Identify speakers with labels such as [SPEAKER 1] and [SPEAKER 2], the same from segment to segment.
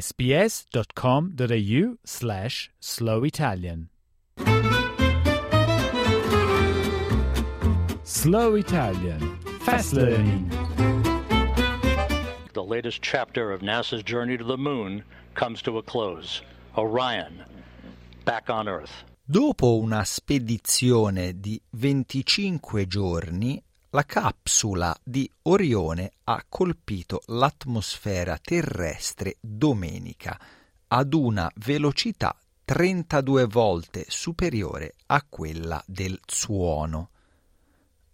[SPEAKER 1] sbs.com.au slash slow Italian. Slow Italian Fast Learning
[SPEAKER 2] The latest chapter of NASA's journey to the moon comes to a close. Orion, back on Earth.
[SPEAKER 3] Dopo una spedizione di 25 giorni, la capsula di Orione ha colpito l'atmosfera terrestre domenica ad una velocità 32 volte superiore a quella del suono.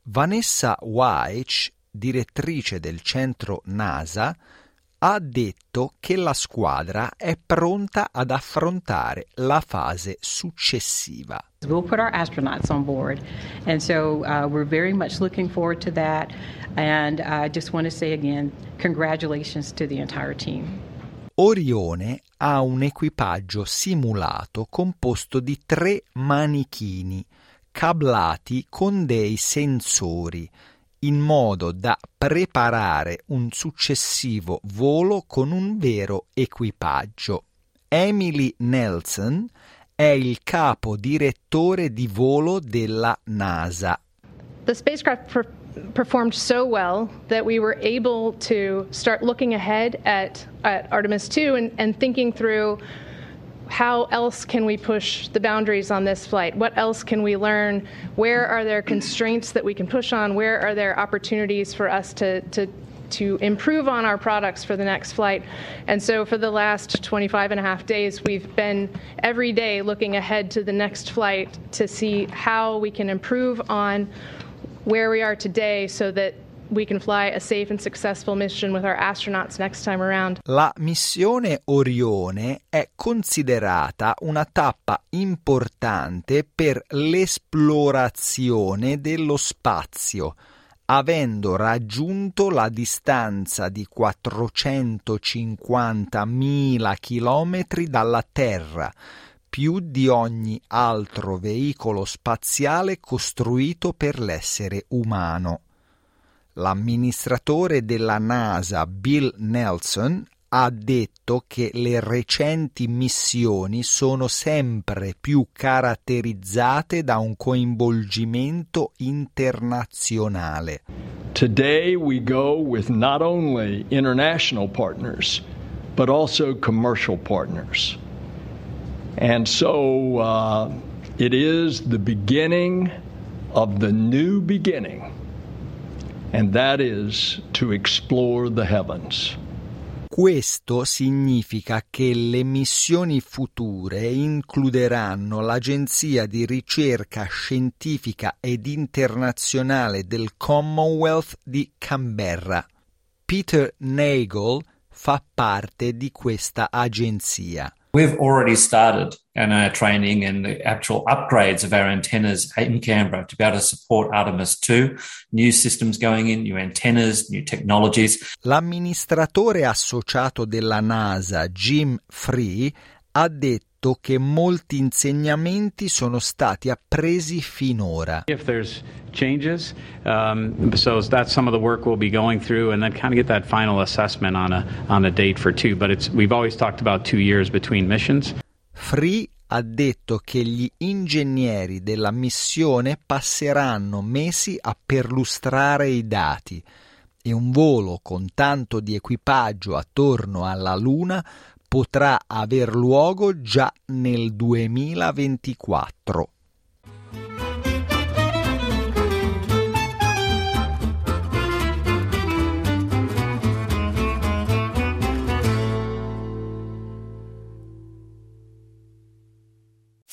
[SPEAKER 3] Vanessa Weich, direttrice del centro NASA, ha detto che la squadra è pronta ad affrontare la fase successiva.
[SPEAKER 4] We'll put our astronauts on board, and so uh, we're very much looking forward to that. And I just want to say again, congratulations to the entire team.
[SPEAKER 3] Orione ha un equipaggio simulato composto di tre manichini cablati con dei sensori in modo da preparare un successivo volo con un vero equipaggio. Emily Nelson è il capo direttore di volo della NASA.
[SPEAKER 5] The spacecraft per- performed so well that we were able to start looking ahead at, at Artemis 2 and, and thinking through how else can we push the boundaries on this flight? What else can we learn? Where are there constraints that we can push on? Where are there opportunities for us to, to, to improve on our products for the next flight? And so for the last 25 and a half days, we've been every day looking ahead to the next flight to see how we can improve on where we are today so that
[SPEAKER 3] La missione Orione è considerata una tappa importante per l'esplorazione dello spazio, avendo raggiunto la distanza di 450.000 chilometri dalla Terra, più di ogni altro veicolo spaziale costruito per l'essere umano. L'amministratore della NASA Bill Nelson ha detto che le recenti missioni sono sempre più caratterizzate da un coinvolgimento internazionale.
[SPEAKER 6] Today we go with not only international partners, but also commercial partners. And so uh, it is the beginning of the new beginning and that is to explore the heavens.
[SPEAKER 3] Questo significa che le missioni future includeranno l'Agenzia di ricerca scientifica ed internazionale del Commonwealth di Canberra. Peter Nagel fa parte di questa agenzia.
[SPEAKER 7] We've already started in our training and the actual upgrades of our antennas in Canberra to be able to support Artemis 2, new systems going in, new antennas, new technologies.
[SPEAKER 3] L'amministratore associato della NASA, Jim Free, ha detto che molti insegnamenti sono stati appresi finora.
[SPEAKER 8] If there's changes, um, so that's some of the work we'll be going through, and then kind of get that final assessment on a on a date for two. But it's we've always talked about two years between missions.
[SPEAKER 3] Free ha detto che gli ingegneri della missione passeranno mesi a perlustrare i dati e un volo con tanto di equipaggio attorno alla Luna potrà aver luogo già nel 2024.